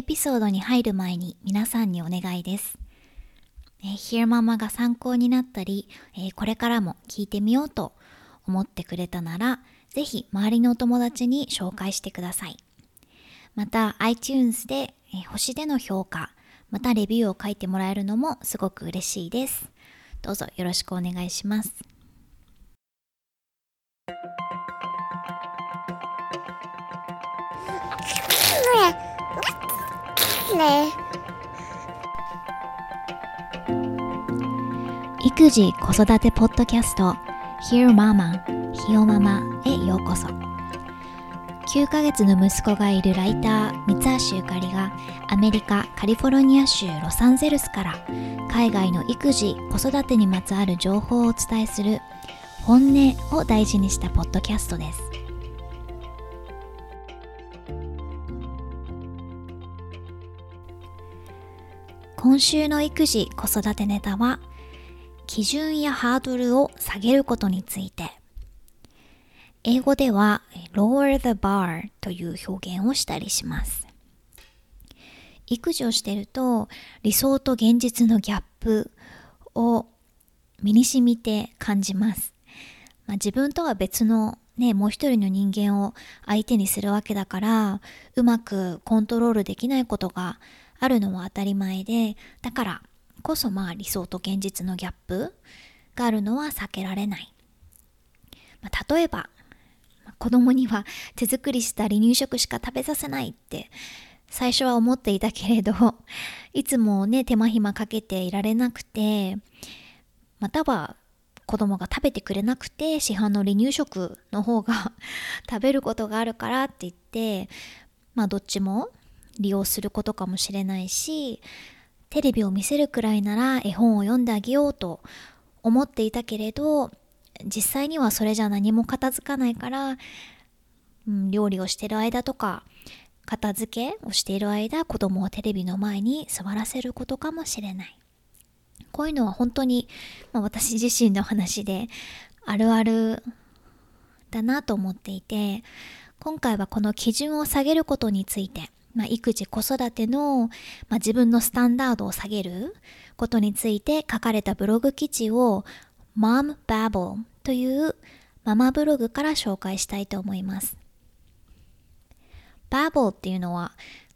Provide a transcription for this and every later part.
エピソードに入る前に皆さんにお願いです。えー、ヒ e ママが参考になったり、えー、これからも聞いてみようと思ってくれたなら、ぜひ周りのお友達に紹介してください。また iTunes で、えー、星での評価、またレビューを書いてもらえるのもすごく嬉しいです。どうぞよろしくお願いします。育児子育てポッドキャスト Hear Mama ひよママへようこそ。9ヶ月の息子がいるライター三橋ゆかりがアメリカカリフォルニア州ロサンゼルスから海外の育児子育てにまつわる情報をお伝えする本音を大事にしたポッドキャストです。今週の育児子育てネタは基準やハードルを下げることについて。英語では lower the bar という表現をしたりします。育児をしていると理想と現実のギャップを身に染みて感じます、まあ、自分とは別のね、もう一人の人間を相手にするわけだからうまくコントロールできないことがあるのは当たり前でだからこそまあ理想と現実のギャップがあるのは避けられない、まあ、例えば子供には手作りした離乳食しか食べさせないって最初は思っていたけれどいつもね手間暇かけていられなくてまたは子供が食べてくれなくて市販の離乳食の方が 食べることがあるからって言ってまあどっちも利用することかもしれないしテレビを見せるくらいなら絵本を読んであげようと思っていたけれど実際にはそれじゃ何も片付かないから、うん、料理をしてる間とか片付けをしている間子供をテレビの前に座らせることかもしれない。こういうのは本当に、まあ、私自身の話であるあるだなと思っていて今回はこの基準を下げることについてまあ、育児子育ての、まあ、自分のスタンダードを下げることについて書かれたブログ記事を Mom Babble というママブログから紹介したいと思います。Babble っていうのは、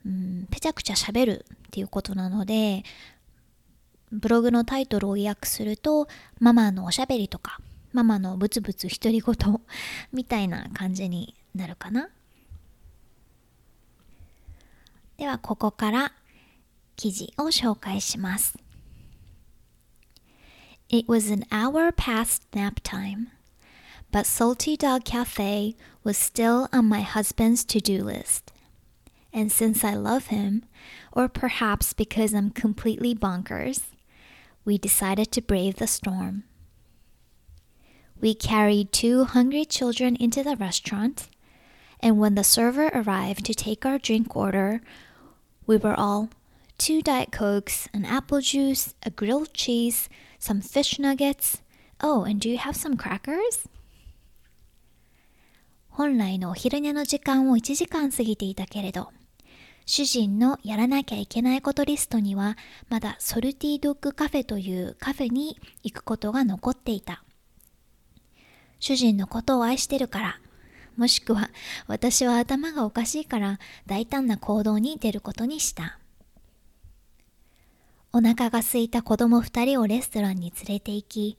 うん、ぺちゃくちゃ喋るっていうことなのでブログのタイトルを訳するとママのおしゃべりとかママのブツブツ独り言みたいな感じになるかな。ではここから記事を紹介します。It was an hour past nap time, but Salty Dog Cafe was still on my husband's to do list. And since I love him, or perhaps because I'm completely bonkers, we decided to brave the storm. We carried two hungry children into the restaurant, and when the server arrived to take our drink order, we were all two Diet Cokes, an apple juice, a grilled cheese, some fish nuggets. Oh, and do you have some crackers? 本来のお昼寝の時間を1時間過ぎていたけれど、主人のやらなきゃいけないことリストには、まだソルティドッグカフェというカフェに行くことが残っていた。主人のことを愛してるから、もしくは私は頭がおかしいから大胆な行動に出ることにした。お腹が空いた子供二人をレストランに連れて行き、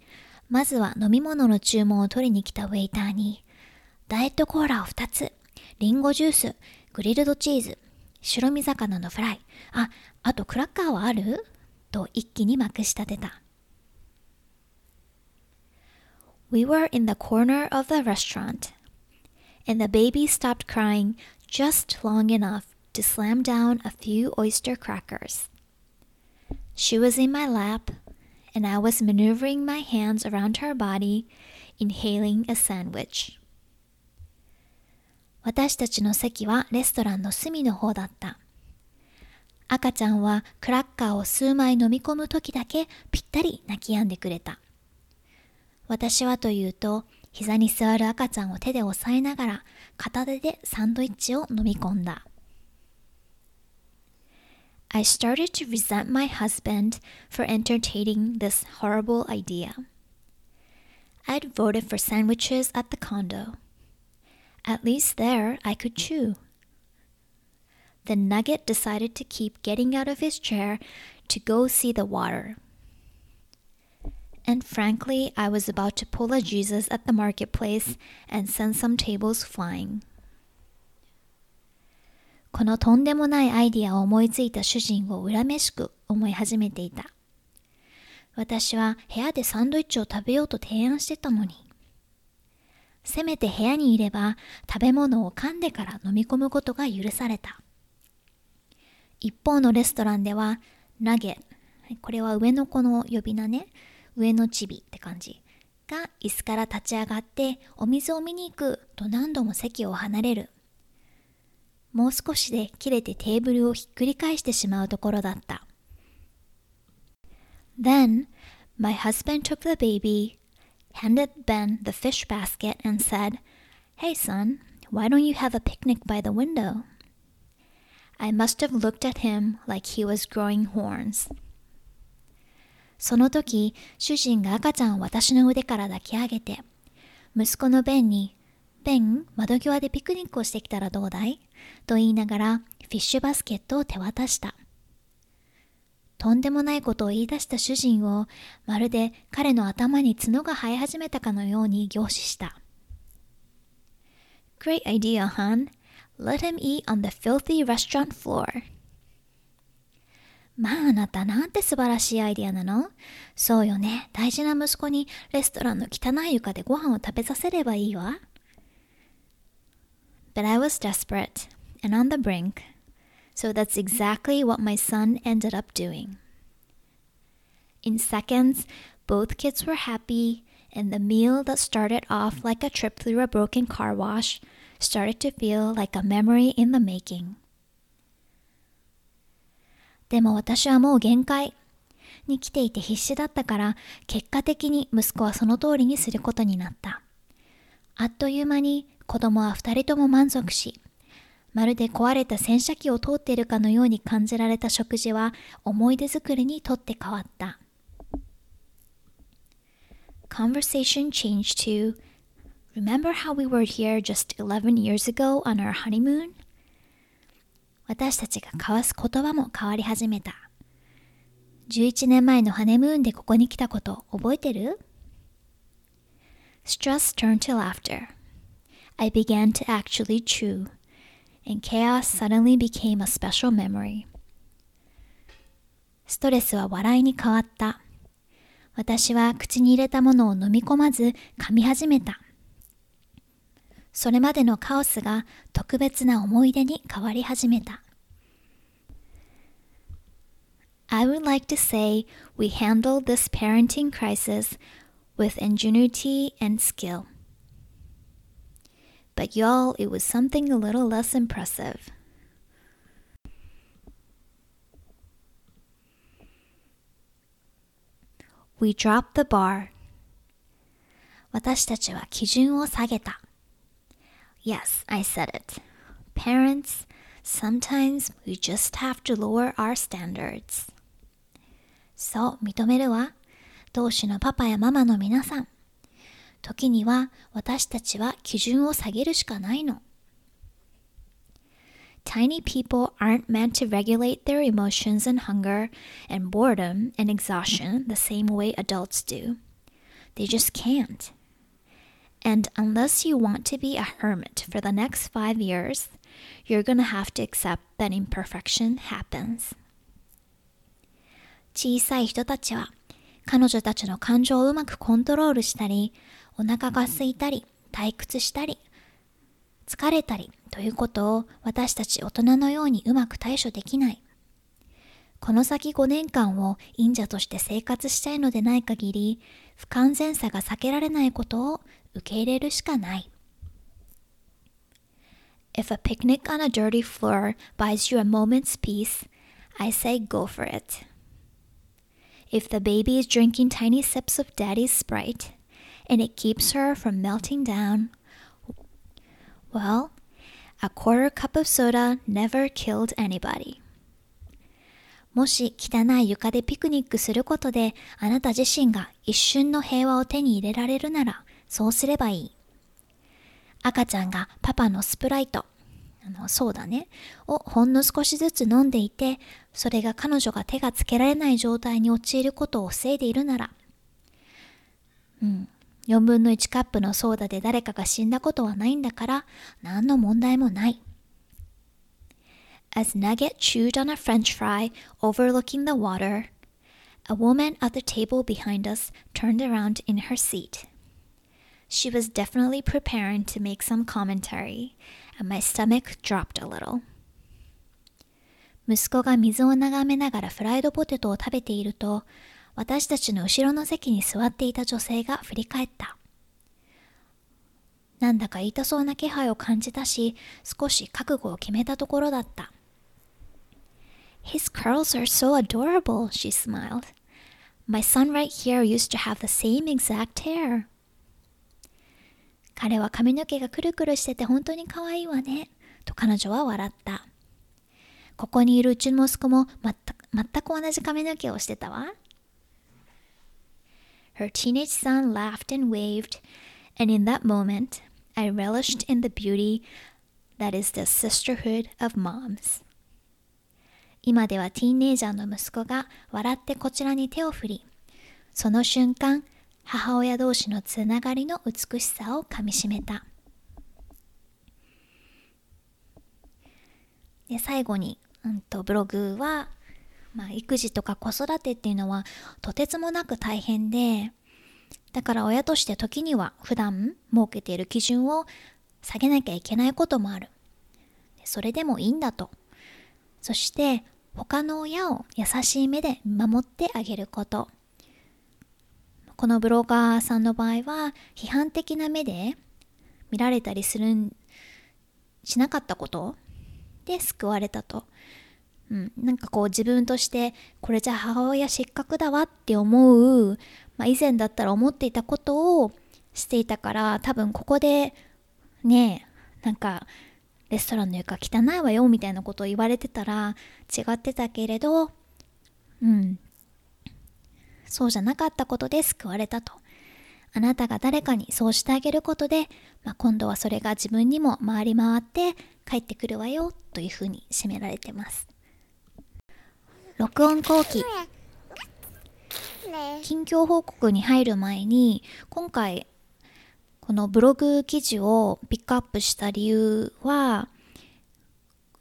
まずは飲み物の注文を取りに来たウェイターに、ダイエットコーラを二つ、リンゴジュース、グリルドチーズ、白身魚のフライ、あ、あとクラッカーはある？と一気にまくし立てた。We were in the corner of the restaurant and the baby stopped crying just long enough to slam down a few oyster crackers. She was in my lap, and I was maneuvering my hands around her body, inhaling a sandwich. 私たちの席はレストランの隅の方だった。赤ちゃんはクラッカーを数枚飲み込む時だけぴったり泣き止んでくれた。私はというと、 膝に座る赤ちゃんを手で押さえながら片手でサンドイッチを飲み込んだ。 I started to resent my husband for entertaining this horrible idea. I'd voted for sandwiches at the condo. At least there I could chew. The nugget decided to keep getting out of his chair to go see the water. And frankly, I was about to pull a Jesus at the marketplace and send some tables flying. このとんでもないアイディアを思いついた主人を恨めしく思い始めていた。私は部屋でサンドイッチを食べようと提案してたのに。せめて部屋にいれば食べ物を噛んでから飲み込むことが許された。一方のレストランでは、ナゲ、これは上の子の呼び名ね、上のチビって感じが椅子から立ち上がってお水を見に行くと何度も席を離れる。もう少しで切れてテーブルをひっくり返してしまうところだった。Then, my husband took the baby, handed Ben the fish basket, and said, Hey, son, why don't you have a picnic by the window? I must have looked at him like he was growing horns. その時、主人が赤ちゃんを私の腕から抱き上げて、息子のベンに、ベン、窓際でピクニックをしてきたらどうだい？と言いながら、フィッシュバスケットを手渡した。とんでもないことを言い出した主人を、まるで彼の頭に角が生え始めたかのように凝視した。Great idea, hon. Let him eat on the filthy restaurant floor. まああなたなんて素晴らしいアイディアなのそうよね。大事な息子にレストランの汚い床でご飯を食べさせればいいわ。But I was desperate and on the brink, so that's exactly what my son ended up doing. In seconds, both kids were happy, and the meal that started off like a trip through a broken car wash started to feel like a memory in the making. でも私はもう限界に来ていて必死だったから結果的に息子はその通りにすることになった。あっという間に子供は二人とも満足し、まるで壊れた洗車機を通っているかのように感じられた食事は思い出作りにとって変わった。Conversation changed to Remember how we were here just 11 years ago on our honeymoon? 私たちが交わす言葉も変わり始めた。11年前のハネムーンでここに来たこと覚えてる Stress turned to laughter. I began to actually chew, and chaos suddenly became a special memory. ストレスは笑いに変わった。私は口に入れたものを飲み込まず噛み始めた。それまでのカオスが特別な思い出に変わり始めた。I would like to say we handled this parenting crisis with ingenuity and skill. But y'all, it was something a little less impressive. We dropped the bar. 私たちは基準を下げた。 Yes, I said it. Parents, sometimes we just have to lower our standards. そう、認めるわ。同志のパパやママの皆さん。時には私たちは基準を下げるしかないの。Tiny people aren't meant to regulate their emotions and hunger and boredom and exhaustion the same way adults do. They just can't. And unless you want to be a hermit for the next five years, you're going to have to accept that imperfection happens. 小さい人たちは彼女たちの感情をうまくコントロールしたり、お腹が空いたり、退屈したり、疲れたりということを私たち大人のようにうまく対処できない。この先5年間を忍者として生活したいのでない限り、不完全さが避けられないことを受け入れるしかない。If a picnic on a dirty floor buys you a moment's peace, I say go for it. If the baby is drinking tiny sips of daddy's Sprite and it keeps her from melting down, well, a quarter cup of soda never killed anybody. もし汚い床でピクニックすることであなた自身が一瞬の平和を手に入れられるならそうすればいい。赤ちゃんがパパのスプライト、あの、そうだね、をほんの少しずつ飲んでいて、それが彼女が手がつけられない状態に陥ることを防いでいるなら、うん、4分の1カップのソーダで誰かが死んだことはないんだから、何の問題もない。As Nugget chewed on a french fry overlooking the water, a woman at the table behind us turned around in her seat. She was definitely preparing to make some commentary, and my stomach dropped a little. 息子が水を眺めながらフライドポテトを食べていると、私たちの後ろの席に座っていた女性が振り返った。なんだか言いたそうな気配を感じたし、少し覚悟を決めたところだった。His curls are so adorable, she smiled. My son right here used to have the same exact hair. 彼は髪の毛がくるくるしてて本当に可愛いわね。と彼女は笑った。ここにいるうちの息子も全く全く同じ髪の毛をしてたわ。Her teenage son laughed and waved, and in that moment, I relished in the beauty that is the sisterhood of moms. 今ではティーンエイジャーの息子が笑ってこちらに手を振り、その瞬間、母親同士のつながりの美しさをかみしめた。で最後に、うんと、ブログは、まあ、育児とか子育てっていうのはとてつもなく大変で、だから親として時には普段設けている基準を下げなきゃいけないこともある。それでもいいんだと。そして他の親を優しい目で見守ってあげること。このブロガーさんの場合は批判的な目で見られたりするんしなかったことで救われたと。うん、なんかこう自分としてこれじゃ母親失格だわって思う、まあ、以前だったら思っていたことをしていたから多分ここでねなんかレストランの床汚いわよみたいなことを言われてたら違ってたけれど、うん。そうじゃなかったことで救われたと。あなたが誰かにそうしてあげることで、まあ、今度はそれが自分にも回り回って帰ってくるわよというふうに締められてます。録音後期近況報告に入る前に今回このブログ記事をピックアップした理由は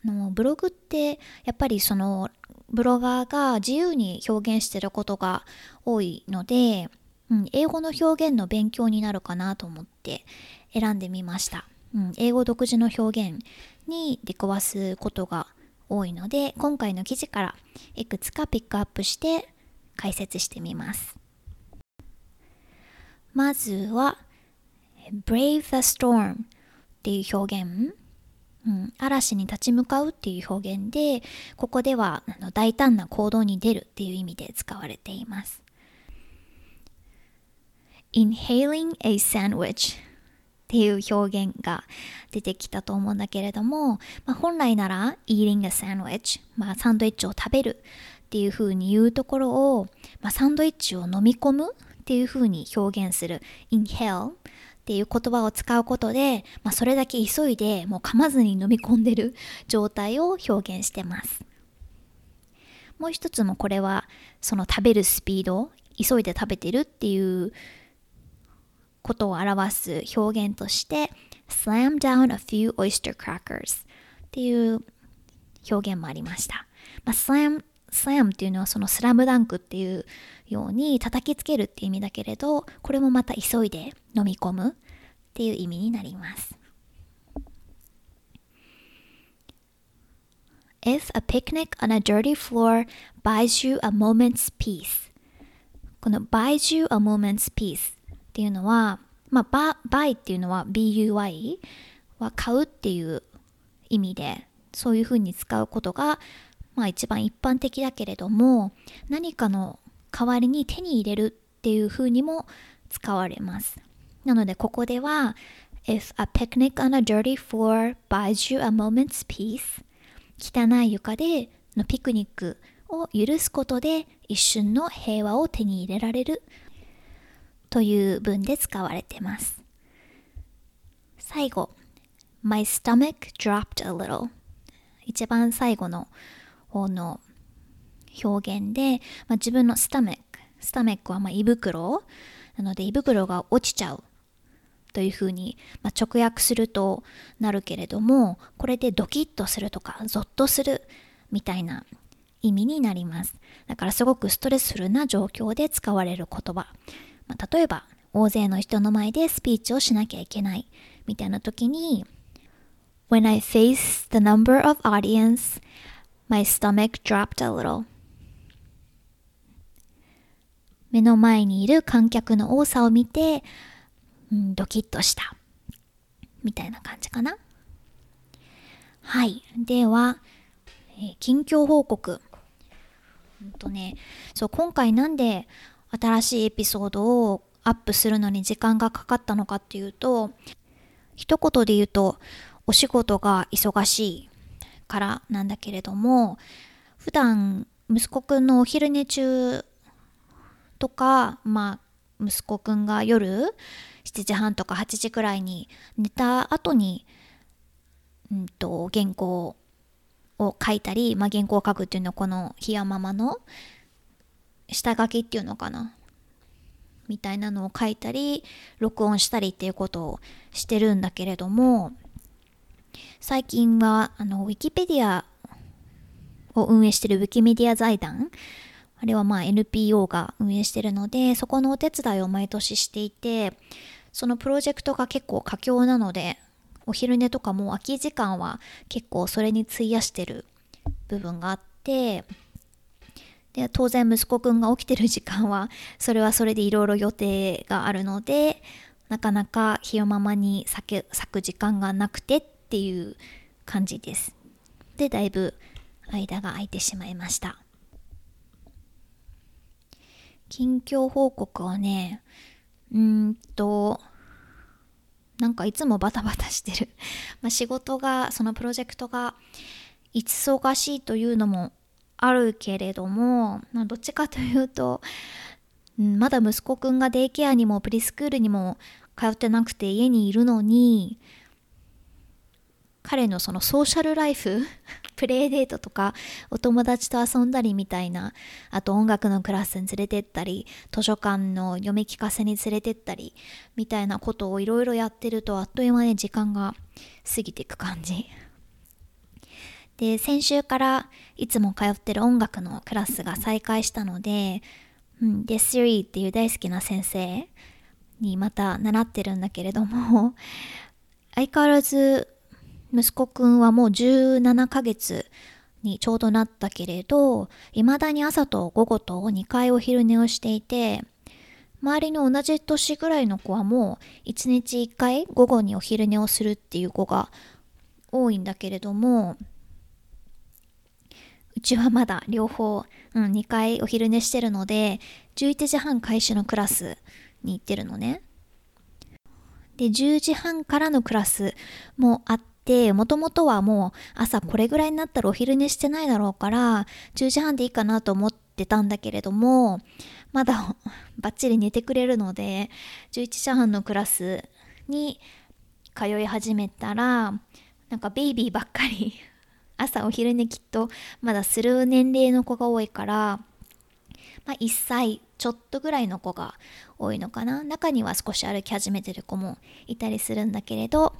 のブログってやっぱりそのブロガーが自由に表現してることが多いので、うん、英語の表現の勉強になるかなと思って選んでみました、うん、英語独自の表現に出くわすことが多いので今回の記事からいくつかピックアップして解説してみます。まずは brave the storm っていう表現、うん、嵐に立ち向かうっていう表現でここではあの大胆な行動に出るっていう意味で使われています。Inhaling a sandwich っていう表現が出てきたと思うんだけれども、まあ、本来なら eating a sandwich、まあ、サンドイッチを食べるっていう風に言うところを、まあ、サンドイッチを飲み込むっていう風に表現する。Inhale っていう言葉を使うことで、まあ、それだけ急いでもう噛まずに飲み込んでる 状態を表現してます。もう一つもこれはその食べるスピード、急いで食べてるっていうことを表す表現として slam down a few oyster crackers っていう表現もありました。まあ、slam, slam っていうのはそのスラムダンクっていうように叩きつけるっていう意味だけれどこれもまた急いで飲み込むっていう意味になります。If a picnic on a dirty floor buys you a moment's peace. この buys you a moment's peace っていうのはまあ buy っていうのは bui は買うっていう意味でそういうふうに使うことがまあ一番一般的だけれども何かの代わりに手に入れるっていう風にも使われます。なのでここでは If a picnic on a dirty floor buys you a moment's peace 汚い床でのピクニックを許すことで一瞬の平和を手に入れられるという文で使われてます。最後、My stomach dropped a little 一番最後の方の表現で、まあ、自分のスタメック、スタメックはま胃袋。なので胃袋が落ちちゃうというふうに、まあ、直訳するとなるけれどもこれでドキッとするとかゾッとするみたいな意味になります。だからすごくストレスフルな状況で使われる言葉、まあ、例えば大勢の人の前でスピーチをしなきゃいけないみたいな時に When I face the number of audience, my stomach dropped a little. 目の前にいる観客の多さを見て、うん、ドキッとした。みたいな感じかな。はい。では、えー、近況報告。うんとね、そう、今回なんで新しいエピソードをアップするのに時間がかかったのかっていうと、一言で言うと、お仕事が忙しいからなんだけれども、普段息子くんのお昼寝中とか、まあ、息子くんが夜7時半とか8時くらいに寝た後に、うんと、原稿を書いたり、まあ、原稿を書くっていうのはこのひやママの下書きっていうのかなみたいなのを書いたり録音したりっていうことをしてるんだけれども最近はあのウィキペディアを運営してるウィキメディア財団。あれはまあ NPO が運営してるのでそこのお手伝いを毎年していてそのプロジェクトが結構佳境なのでお昼寝とかも空き時間は結構それに費やしてる部分があってで当然息子くんが起きてる時間はそれはそれでいろいろ予定があるのでなかなかひよままに咲く時間がなくてっていう感じです。でだいぶ間が空いてしまいました。近況報告はねうんとなんかいつもバタバタしてる まあ仕事がそのプロジェクトが忙しいというのもあるけれども、まあ、どっちかというと、うん、まだ息子くんがデイケアにもプリスクールにも通ってなくて家にいるのに彼のそのソーシャルライフ プレイデートとかお友達と遊んだりみたいなあと音楽のクラスに連れてったり図書館の読み聞かせに連れてったりみたいなことをいろいろやってるとあっという間に時間が過ぎていく感じ。で、先週からいつも通ってる音楽のクラスが再開したので、うん、で、スリーっていう大好きな先生にまた習ってるんだけれども、相変わらず息子くんはもう17ヶ月にちょうどなったけれど、未だに朝と午後と2回お昼寝をしていて、周りの同じ年ぐらいの子はもう1日1回午後にお昼寝をするっていう子が多いんだけれども、うちはまだ両方、うん、2回お昼寝してるので、11時半開始のクラスに行ってるのね。で、10時半からのクラスもあって、もともとはもう朝これぐらいになったらお昼寝してないだろうから、10時半でいいかなと思ってたんだけれども、まだ バッチリ寝てくれるので、11時半のクラスに通い始めたら、なんかベイビーばっかり 朝お昼寝きっとまだする年齢の子が多いから、まあ、1歳ちょっとぐらいの子が多いのかな。中には少し歩き始めてる子もいたりするんだけれど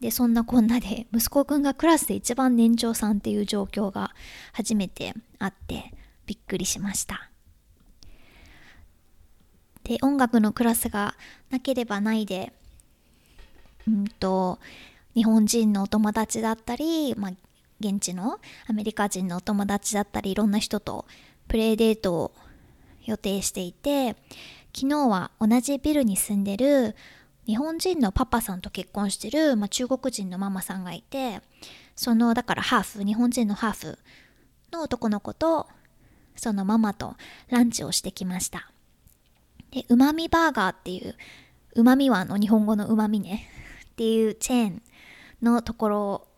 でそんなこんなで息子くんがクラスで一番年長さんっていう状況が初めてあってびっくりしました。で音楽のクラスがなければないでうんと日本人のお友達だったり、まあ、現地のアメリカ人のお友達だったりいろんな人とプレイデートを予定していて昨日は同じビルに住んでる日本人のパパさんと結婚してる、まあ、中国人のママさんがいてそのだからハーフ日本人のハーフの男の子とそのママとランチをしてきました。でうまみバーガーっていううまみはあの日本語のうまみね っていうチェーンのところ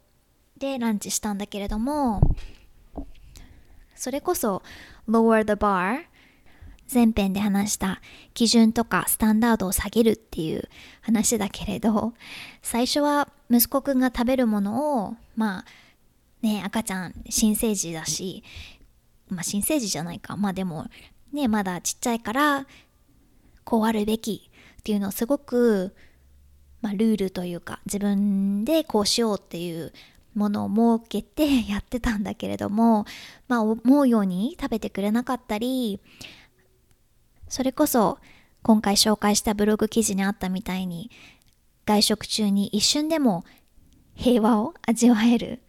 でランチしたんだけれどもそれこそ lower the bar 前編で話した基準とかスタンダードを下げるっていう話だけれど最初は息子くんが食べるものをまあね赤ちゃん新生児だしまあ新生児じゃないか。まあでもねまだちっちゃいからこうあるべきっていうのをすごく、まあ、ルールというか自分でこうしようっていうものを設けてやってたんだけれども、まあ、思うように食べてくれなかったりそれこそ今回紹介したブログ記事にあったみたいに外食中に一瞬でも平和を味わえる。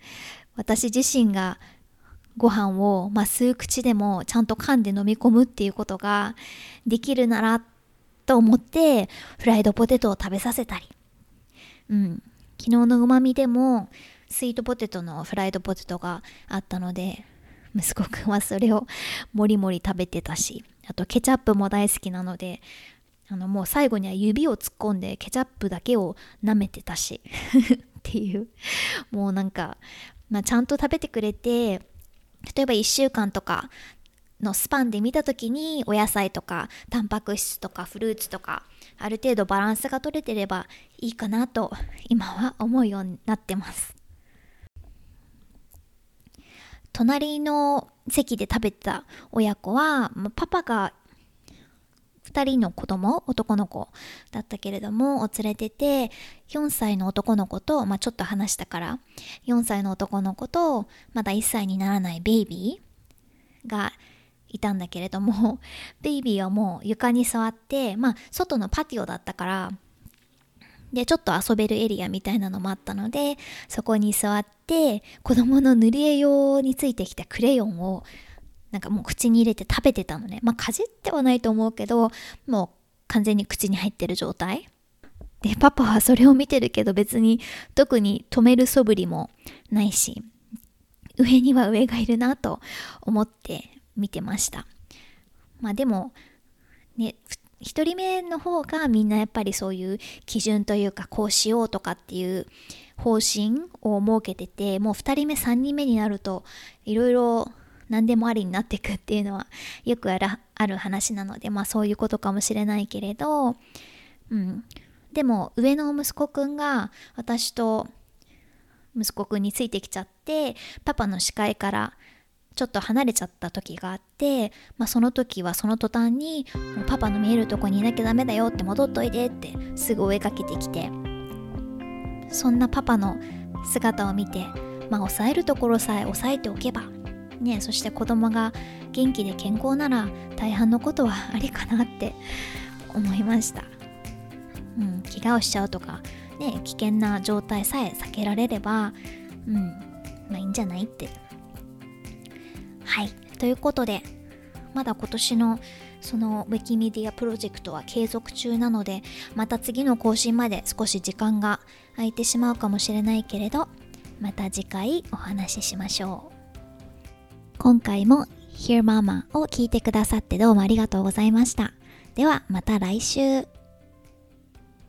私自身がご飯を、まあ、数口でもちゃんと噛んで飲み込むっていうことができるならと思ってフライドポテトを食べさせたり、うん、昨日のうまみでもスイートポテトのフライドポテトがあったので息子くんはそれをもりもり食べてたし。あとケチャップも大好きなのであのもう最後には指を突っ込んでケチャップだけを舐めてたし っていう。もうなんか、まあ、ちゃんと食べてくれて例えば1週間とかのスパンで見た時にお野菜とかタンパク質とかフルーツとかある程度バランスが取れてればいいかなと今は思うようになってます。隣の席で食べた親子はパパが2人の子供男の子だったけれどもを連れてて4歳の男の子と、まあ、ちょっと話したから4歳の男の子とまだ1歳にならないベイビーがいたんだけれどもベイビーはもう床に座ってまあ外のパティオだったからでちょっと遊べるエリアみたいなのもあったのでそこに座って子供の塗り絵用についてきたクレヨンをなんかもう口に入れて食べてたのねまあかじってはないと思うけどもう完全に口に入ってる状態でパパはそれを見てるけど別に特に止める素振りもないし上には上がいるなと思って見てました。まあでも、ね、1人目の方がみんなやっぱりそういう基準というかこうしようとかっていう方針を設けててもう2人目3人目になるといろいろ何でもありになっていくっていうのは よくある話なのでまあそういうことかもしれないけれど、うん、でも上の息子くんが私と息子くんについてきちゃってパパの視界からちょっと離れちゃった時があって、まあ、その時はその途端に「パパの見えるとこにいなきゃダメだよ」って戻っといでってすぐ追いかけてきてそんなパパの姿を見てまあ抑えるところさえ抑えておけばねそして子供が元気で健康なら大半のことはありかなって思いました、うん、怪我をしちゃうとかね危険な状態さえ避けられればうんまあいいんじゃないって。はい。ということでまだ今年のそのウィキメディアプロジェクトは継続中なのでまた次の更新まで少し時間が空いてしまうかもしれないけれどまた次回お話ししましょう。今回も Hear Mama を聞いてくださってどうもありがとうございました。ではまた来週。